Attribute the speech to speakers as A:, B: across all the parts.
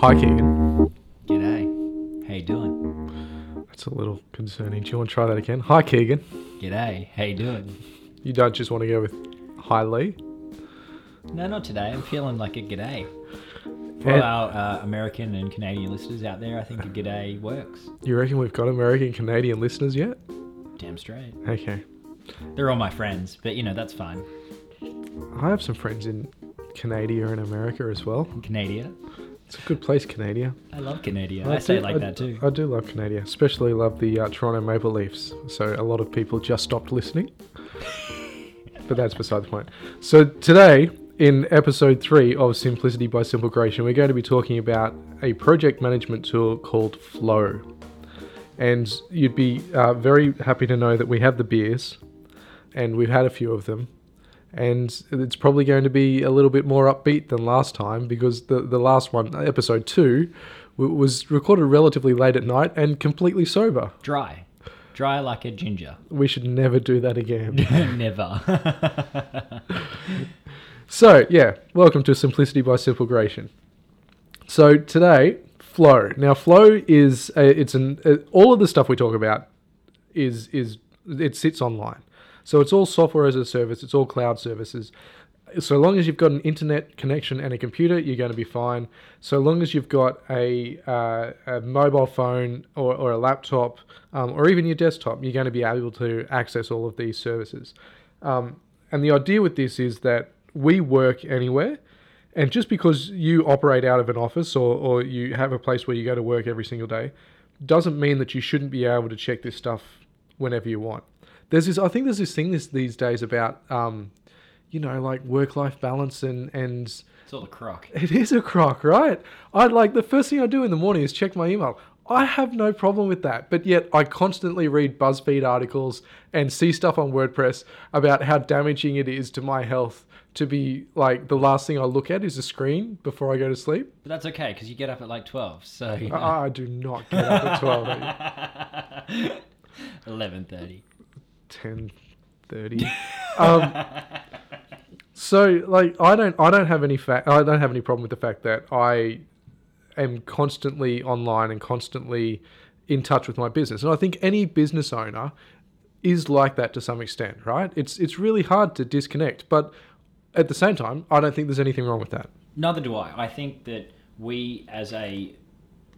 A: Hi, Keegan.
B: G'day. How you doing?
A: That's a little concerning. Do you want to try that again? Hi, Keegan.
B: G'day. How you doing?
A: You don't just want to go with Hi, Lee.
B: No, not today. I'm feeling like a g'day. For
A: And-
B: our uh, American and Canadian listeners out there, I think a g'day works.
A: You reckon we've got American Canadian listeners yet?
B: Damn straight.
A: Okay.
B: They're all my friends, but you know that's fine.
A: I have some friends in Canada and America as well.
B: Canada.
A: It's a good place, Canada.
B: I love Canada. I, say
A: do-
B: it like
A: I-
B: that too.
A: I do love Canada, especially love the uh, Toronto Maple Leafs. So a lot of people just stopped listening. but that's beside the point. So today, in episode three of Simplicity by Simple Creation, we're going to be talking about a project management tool called Flow. And you'd be uh, very happy to know that we have the beers, and we've had a few of them. And it's probably going to be a little bit more upbeat than last time because the, the last one, episode two, was recorded relatively late at night and completely sober.
B: Dry. Dry like a ginger.
A: We should never do that again.
B: Never.
A: so, yeah, welcome to Simplicity by Simple Creation. So, today, Flow. Now, Flow is a, it's an uh all of the stuff we talk about is is it sits online. So it's all software as a service. It's all cloud services. So long as you've got an internet connection and a computer, you're going to be fine. So long as you've got a, uh, a mobile phone or, or a laptop um, or even your desktop, you're going to be able to access all of these services. Um, and the idea with this is that we work anywhere. And just because you operate out of an office or, or you have a place where you go to work every single day, doesn't mean that you shouldn't be able to check this stuff whenever you want. There's this, I think there's this thing this, these days about, um, you know, like work life balance and, and
B: it's all the crock.
A: it is a crock, right? I like the first thing I do in the morning is check my email. I have no problem with that, but yet I constantly read BuzzFeed articles and see stuff on WordPress about how damaging it is to my health to be like the last thing I look at is a screen before I go to sleep.
B: But that's okay because you get up at like 12. So, you know.
A: I, I do not get up at 12,
B: 11.30.
A: 10, 30. Um, so like I don't I don't have any fact I don't have any problem with the fact that I am constantly online and constantly in touch with my business. And I think any business owner is like that to some extent, right? It's it's really hard to disconnect, but at the same time, I don't think there's anything wrong with that.
B: Neither do I. I think that we as a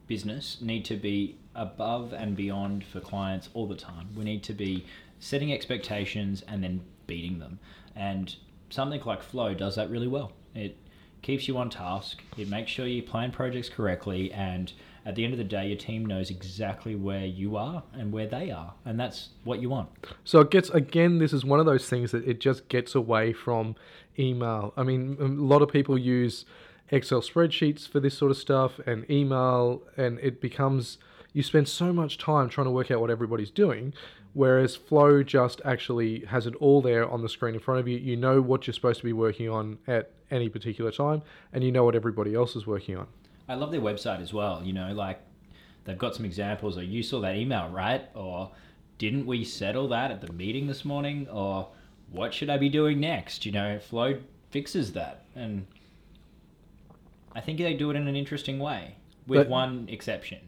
B: business need to be above and beyond for clients all the time. We need to be setting expectations and then beating them. And something like Flow does that really well. It keeps you on task, it makes sure you plan projects correctly, and at the end of the day, your team knows exactly where you are and where they are. And that's what you want.
A: So it gets again. This is one of those things that it just gets away from email. I mean, a lot of people use Excel spreadsheets for this sort of stuff and email, and it becomes you spend so much time trying to work out what everybody's doing. Whereas Flow just actually has it all there on the screen in front of you. You know what you're supposed to be working on at any particular time, and you know what everybody else is working on.
B: I love their website as well. You know, like they've got some examples. Or you saw that email, right? Or didn't we settle that at the meeting this morning? Or what should I be doing next? You know, Flow fixes that, and I think they do it in an interesting way, with
A: But-
B: one exception.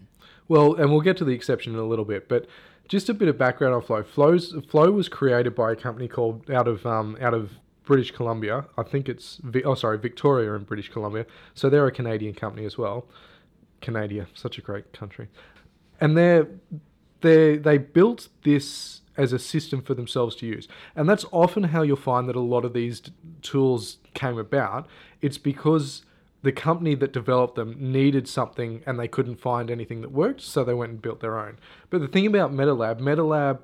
A: Well, and we'll get to the exception in a little bit, but just a bit of background on Flow. Flow's, Flow was created by a company called out of um, out of British Columbia. I think it's oh sorry Victoria in British Columbia. So they're a Canadian company as well. Canada, such a great country, and they're they they built this as a system for themselves to use, and that's often how you'll find that a lot of these tools came about. It's because the company that developed them needed something and they couldn't find anything that worked, so they went and built their own. But the thing about MetaLab, MetaLab,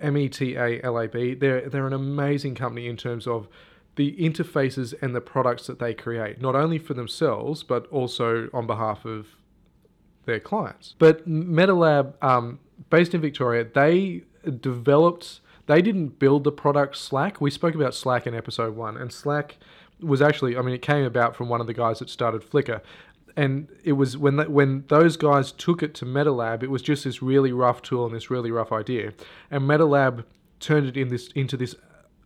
A: M E T A L A B, they're they're an amazing company in terms of the interfaces and the products that they create, not only for themselves but also on behalf of their clients. But MetaLab, um, based in Victoria, they developed. They didn't build the product Slack. We spoke about Slack in episode one, and Slack was actually, I mean, it came about from one of the guys that started Flickr, and it was when that when those guys took it to MetaLab, it was just this really rough tool and this really rough idea, and MetaLab turned it in this into this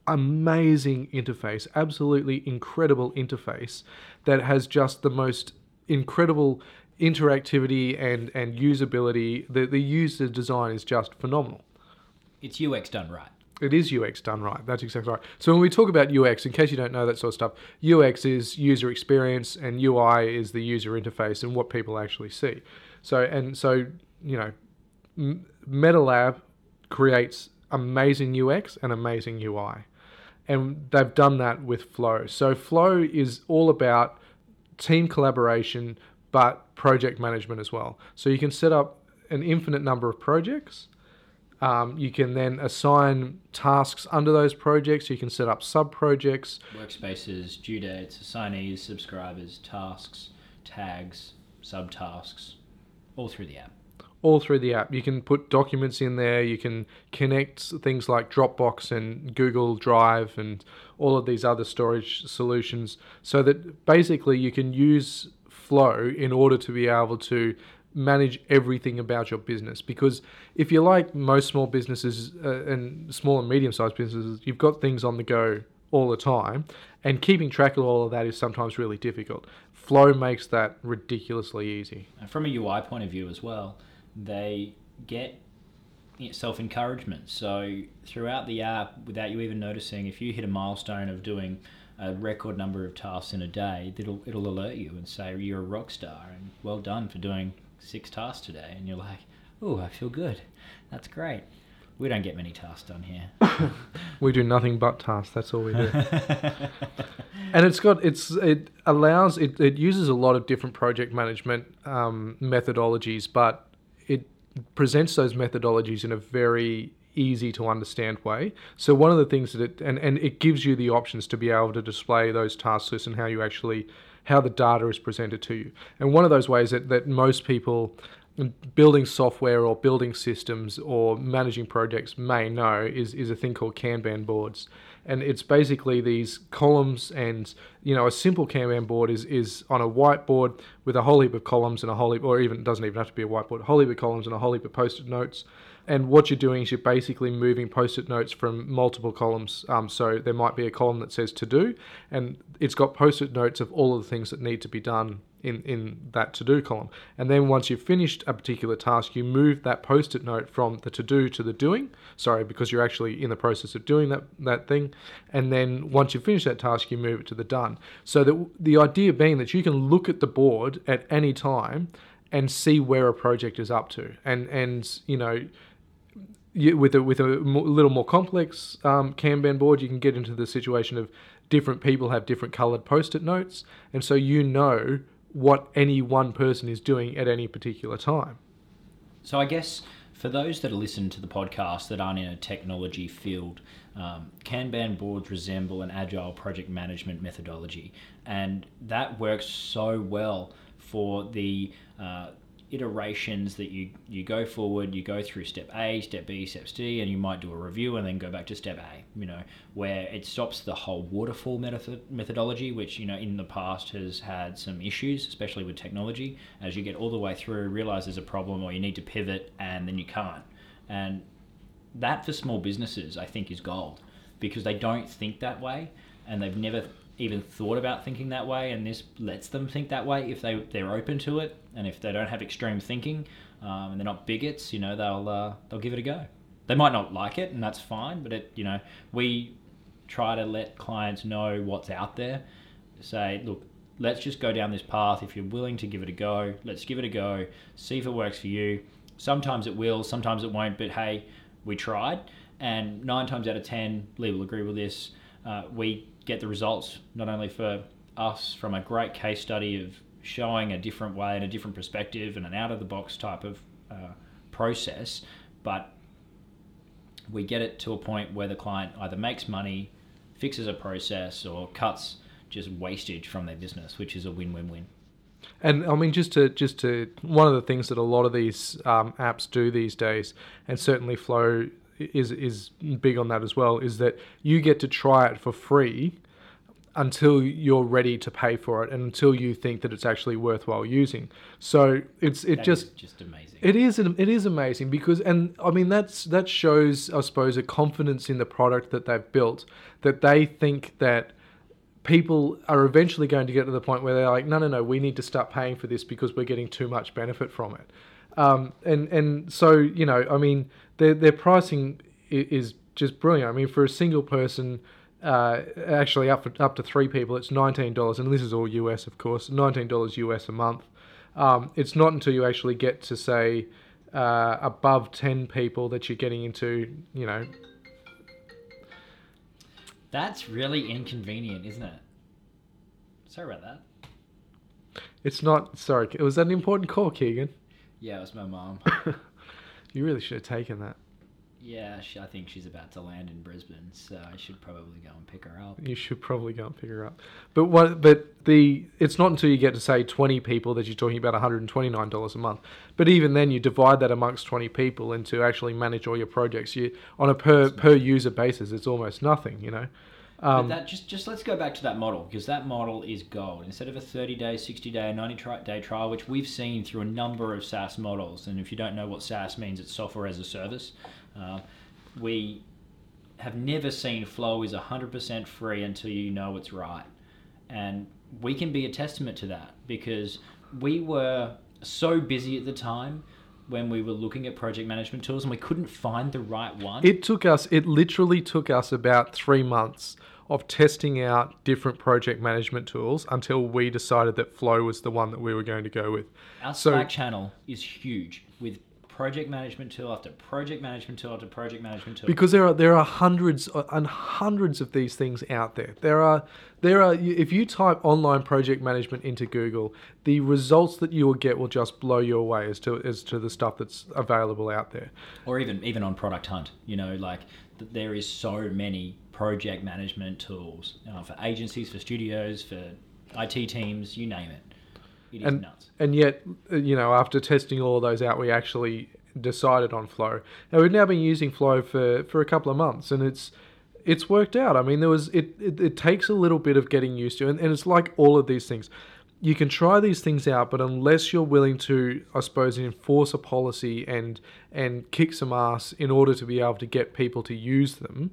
A: amazing interface, absolutely incredible interface that has just the most incredible interactivity and and usability. The the user design is just phenomenal.
B: It's UX done right.
A: It is UX done right. That's exactly right. So when we talk about UX, in case you don't know that sort of stuff, UX is user experience and UI is the user interface and what people actually see. So and so you know, MetaLab creates amazing UX and amazing UI, and they've done that with Flow. So Flow is all about team collaboration, but project management as well. So you can set up an infinite number of projects um, you can then assign tasks under those projects. You can set up sub projects,
B: workspaces, due dates, assignees, subscribers, tasks, tags, subtasks, all through the app.
A: All through the app. You can put documents in there. You can connect things like Dropbox and Google Drive and all of these other storage solutions so that basically you can use Flow in order to be able to manage everything about your business. Because if you're like most small businesses uh, and small and medium sized businesses you've got things on the go all the time and keeping track of all of that is sometimes really difficult. Flow makes that ridiculously easy.
B: From a ui point of view as well they get self encouragement so throughout the app without you even noticing if you hit a milestone of doing a record number of tasks in a day, it'll it'll alert you and say you're a rock star and well done for doing six tasks today, and you're like, oh, I feel good. That's great. We don't get many tasks done here.
A: we do nothing but tasks. That's all we do. and it's got it's it allows it it uses a lot of different project management um, methodologies, but it presents those methodologies in a very easy to understand way. So one of the things that it and, and it gives you the options to be able to display those task lists and how you actually how the data is presented to you. And one of those ways that, that most people building software or building systems or managing projects may know is, is a thing called Kanban boards. And it's basically these columns and, you know, a simple Kanban board is, is on a whiteboard with a whole heap of columns and a whole heap, or even, doesn't even have to be a whiteboard, a whole heap of columns and a whole heap of post-it notes and what you're doing is you're basically moving post-it notes from multiple columns. Um, so there might be a column that says to do, and it's got post-it notes of all of the things that need to be done in, in that to-do column. And then once you've finished a particular task, you move that post-it note from the to-do to the doing. Sorry, because you're actually in the process of doing that, that thing. And then once you finish that task, you move it to the done. So that the idea being that you can look at the board at any time and see where a project is up to. And and you know you, with a with a little more complex um, Kanban board, you can get into the situation of different people have different colored post-it notes, and so you know what any one person is doing at any particular time.
B: So I guess for those that are listening to the podcast that aren't in a technology field, um, Kanban boards resemble an agile project management methodology, and that works so well for the uh, iterations that you you go forward you go through step a step b step c and you might do a review and then go back to step a you know where it stops the whole waterfall method methodology which you know in the past has had some issues especially with technology. As you get all the way through realize there's a problem or you need to pivot and then you can't. And that for small businesses i think is gold because they don't think that way and they've never even thought about thinking that way, and this lets them think that way if they they're open to it, and if they don't have extreme thinking, um, and they're not bigots, you know, they'll uh, they'll give it a go. They might not like it, and that's fine. But it, you know, we try to let clients know what's out there. Say, look, let's just go down this path. If you're willing to give it a go, let's give it a go. See if it works for you. Sometimes it will, sometimes it won't. But hey, we tried, and nine times out of ten, Lee will agree with this. Uh, we get the results not only for us from a great case study of showing a different way and a different perspective and an out of the box type of uh, process, but we get it to a point where the client either makes money, fixes a process, or cuts just wastage from their business, which is a win-win-win.
A: And I mean, just to just to one of the things that a lot of these um, apps do these days, and certainly Flow is is big on that as well. Is that you get to try it for free until you're ready to pay for it and until you think that it's actually worthwhile using. So it's it
B: that
A: just
B: just amazing.
A: It is it is amazing because and I mean that's that shows I suppose a confidence in the product that they've built that they think that people are eventually going to get to the point where they're like, no, no, no, we need to start paying for this because we're getting too much benefit from it. Um, and and so you know, I mean, their their pricing is just brilliant. I mean, for a single person, uh, actually up for, up to three people, it's nineteen dollars, and this is all US, of course, nineteen dollars US a month. Um, it's not until you actually get to say uh, above ten people that you're getting into, you know,
B: That's really inconvenient, isn't it? Sorry about that.
A: it's not. Sorry, It was that an important call, Keegan?
B: Yeah, it was my mom.
A: You really should have taken that.
B: yeah, she, I think she's about to land in Brisbane, so I should probably go and pick her up.
A: You should probably go and pick her up. But what? But the it's not until you get to say twenty people that you're talking about one hundred and twenty nine dollars a month. But even then, you divide that amongst twenty people and to actually manage all your projects, you on a per per user basis, it's almost nothing. You know. Um,
B: but that just just let's go back to that model because that model is gold. Instead of a 30 day, 60 day, 90 tri- day trial, which we've seen through a number of SaaS models, and if you don't know what SaaS means, it's software as a service. Uh, we have never seen Flow is 100% free until you know it's right, and we can be a testament to that because we were so busy at the time when we were looking at project management tools and we couldn't find the right one.
A: It took us, it literally took us about three months of testing out different project management tools until we decided that Flow was the one that we were going to go with.
B: Our
A: So-
B: Slack channel is huge with project management tool after project management tool after project management tool.
A: Because there are there are hundreds and hundreds of these things out there. There are there are if you type online project management into Google, the results that you will get will just blow you away as to as to the stuff that's available out there.
B: or even even on Product Hunt, you know, like there is so many project management tools uh, for agencies, for studios, for IT teams, you name it. It is
A: And-
B: nuts.
A: And yet, uh, you know, after testing all of those out, we actually decided on Flow. And we've now been using Flow for, for a couple of months, and it's it's worked out. I mean, there was it, it, it takes a little bit of getting used to, and, and it's like all of these things. You can try these things out, but unless you're willing to, I suppose, enforce a policy and and kick some ass in order to be able to get people to use them,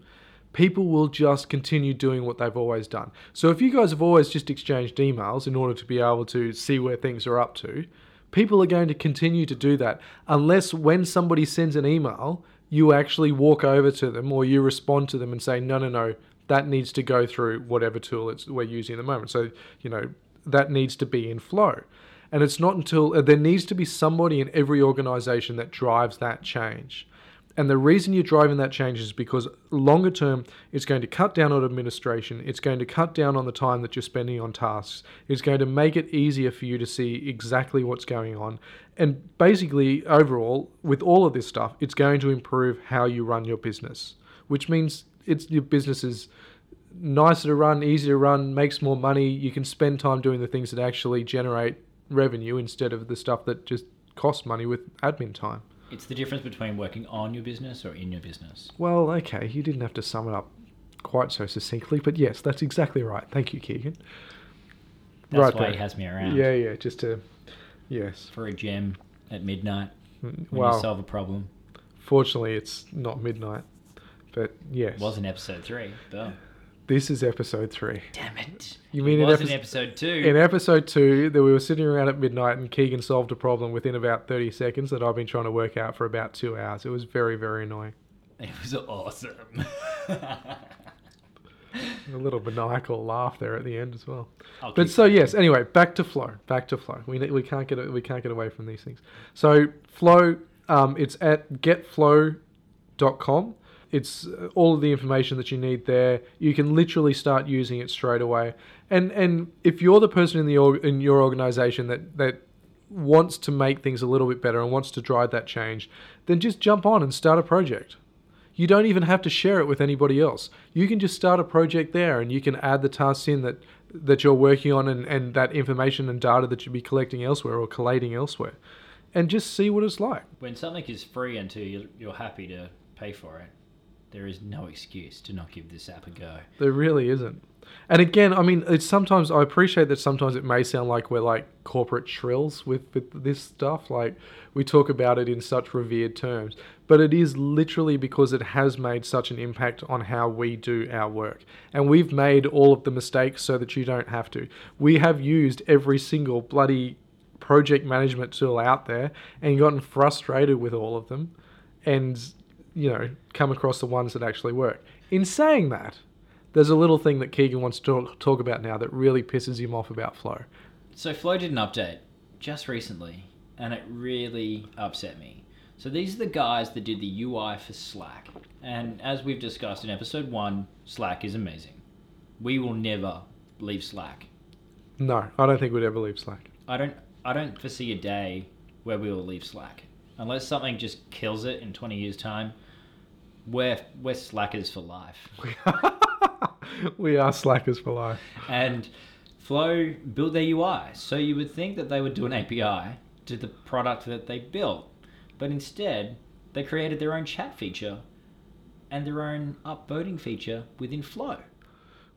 A: people will just continue doing what they've always done. So if you guys have always just exchanged emails in order to be able to see where things are up to, people are going to continue to do that unless when somebody sends an email, you actually walk over to them or you respond to them and say, no, no, no, that needs to go through whatever tool it's we're using at the moment. So, you know, that needs to be in flow. And it's not until uh, there needs to be somebody in every organization that drives that change. And the reason you're driving that change is because longer term, it's going to cut down on administration. It's going to cut down on the time that you're spending on tasks. It's going to make it easier for you to see exactly what's going on. And basically, overall, with all of this stuff, it's going to improve how you run your business, which means it's your business is nicer to run, easier to run, makes more money. You can spend time doing the things that actually generate revenue instead of the stuff that just costs money with admin time.
B: It's the difference between working on your business or in your business.
A: Well, okay, you didn't have to sum it up quite so succinctly, but yes, that's exactly right. Thank you, Keegan.
B: That's
A: Right
B: why
A: there.
B: he has me around.
A: Yeah, yeah, just to, yes.
B: For a gem at midnight mm, when
A: Well,
B: you solve a problem.
A: fortunately, it's not midnight, but yes,
B: It was in episode three.
A: This is episode three.
B: Damn it.
A: You mean
B: it
A: in
B: was
A: epi-
B: in episode two?
A: In episode two, that we were sitting around at midnight, and Keegan solved a problem within about thirty seconds that I've been trying to work out for about two hours. It was very, very annoying.
B: It was awesome.
A: A little maniacal laugh there at the end as well.
B: I'll
A: But so yes, anyway, back to flow. Back to flow. We we can't get we can't get away from these things. So flow, um, it's at getflow.com. It's uh, all of the information that you need there. You can literally start using it straight away. And and if you're the person in the in your organization that that wants to make things a little bit better and wants to drive that change, then just jump on and start a project. You don't even have to share it with anybody else. You can just start a project there and you can add the tasks in that that you're working on and, and that information and data that you'd be collecting elsewhere or collating elsewhere. And just see what it's like.
B: When something is free until you're happy to pay for it, There is no excuse to not give this app a go.
A: There really isn't. And again, I mean, it's sometimes I appreciate that sometimes it may sound like we're like corporate shrills with, with this stuff. Like we talk about it in such revered terms, but it is literally because it has made such an impact on how we do our work. And we've made all of the mistakes so that you don't have to. We have used every single bloody project management tool out there and gotten frustrated with all of them and, you know, come across the ones that actually work. In saying that, there's a little thing that Keegan wants to talk, talk about now that really pisses him off about Flow.
B: So Flow did an update just recently, and it really upset me. So these are the guys that did the UI for Slack, and as we've discussed in episode one, Slack is amazing. We will never leave Slack.
A: No, I don't think we'd ever leave Slack.
B: I don't. I don't foresee a day where we will leave Slack, unless something just kills it in 20 years' time. We're we're slackers for life.
A: we are slackers for life.
B: And Flow built their UI, so you would think that they would do an API to the product that they built, but instead they created their own chat feature and their own upvoting feature within Flow.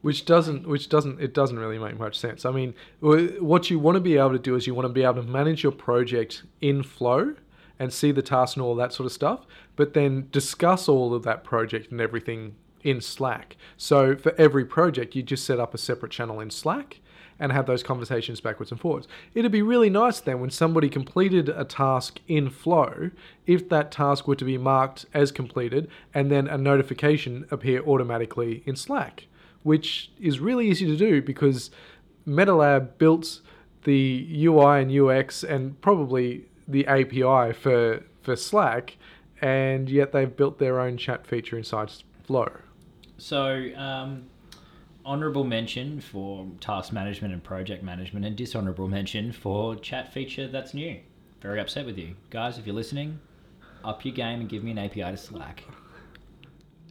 A: Which doesn't, which doesn't, it doesn't really make much sense. I mean, what you want to be able to do is you want to be able to manage your project in Flow and see the tasks and all that sort of stuff, but then discuss all of that project and everything in Slack. So for every project, you just set up a separate channel in Slack and have those conversations backwards and forwards. It'd be really nice then when somebody completed a task in Flow, if that task were to be marked as completed and then a notification appear automatically in Slack, which is really easy to do because MetaLab built the UI and UX and probably the API for for Slack, and yet they've built their own chat feature inside Flow.
B: So, um, honorable mention for task management and project management, and dishonorable mention for chat feature that's new. Very upset with you. Guys, if you're listening, up your game and give me an API to Slack.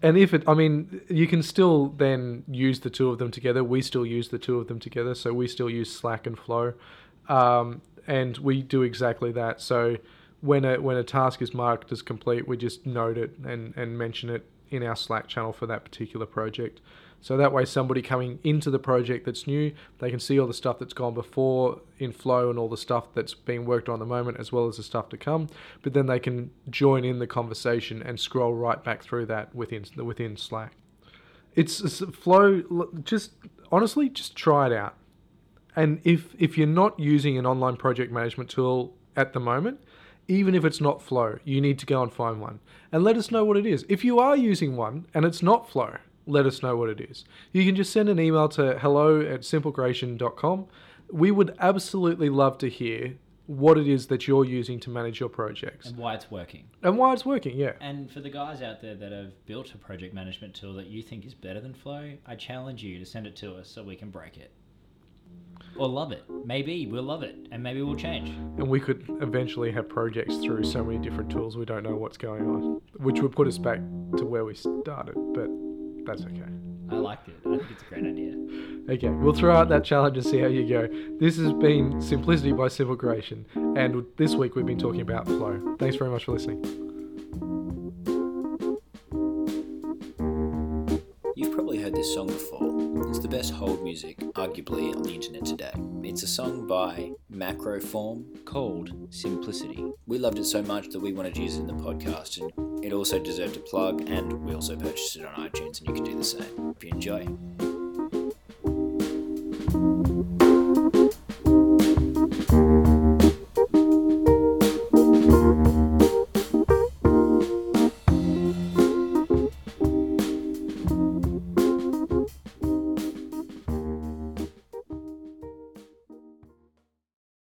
A: And if it, I mean, you can still then use the two of them together. We still use the two of them together, so we still use Slack and Flow, um, and we do exactly that. So when a when a task is marked as complete, we just note it and and mention it in our Slack channel for that particular project. So that way, somebody coming into the project that's new, they can see all the stuff that's gone before in Flow and all the stuff that's being worked on at the moment, as well as the stuff to come. But then they can join in the conversation and scroll right back through that within within Slack. It's, it's Flow. Just honestly, just try it out. And if if you're not using an online project management tool at the moment, even if it's not Flow, you need to go and find one and let us know what it is. If you are using one and it's not Flow, let us know what it is. You can just send an email to hello at simplecreation.com. We would absolutely love to hear what it is that you're using to manage your projects
B: And why it's working.
A: and why it's working. Yeah.
B: And for the guys out there that have built a project management tool that you think is better than Flow, I challenge you to send it to us so we can break it. Or love it. Maybe we'll love it and maybe we'll change.
A: And we could eventually have projects through so many different tools we don't know what's going on, which would put us back to where we started, but that's okay.
B: I liked it. I think it's a great idea.
A: Okay, we'll throw out that challenge and see how you go. This has been Simplicity by Simple Creation, and this week we've been talking about flow. Thanks very much for listening.
C: This song before. It's the best hold music, arguably, on the internet today. It's a song by Macroform called Simplicity. We loved it so much that we wanted to use it in the podcast, and it also deserved a plug, and we also purchased it on iTunes, and you can do the same if you enjoy.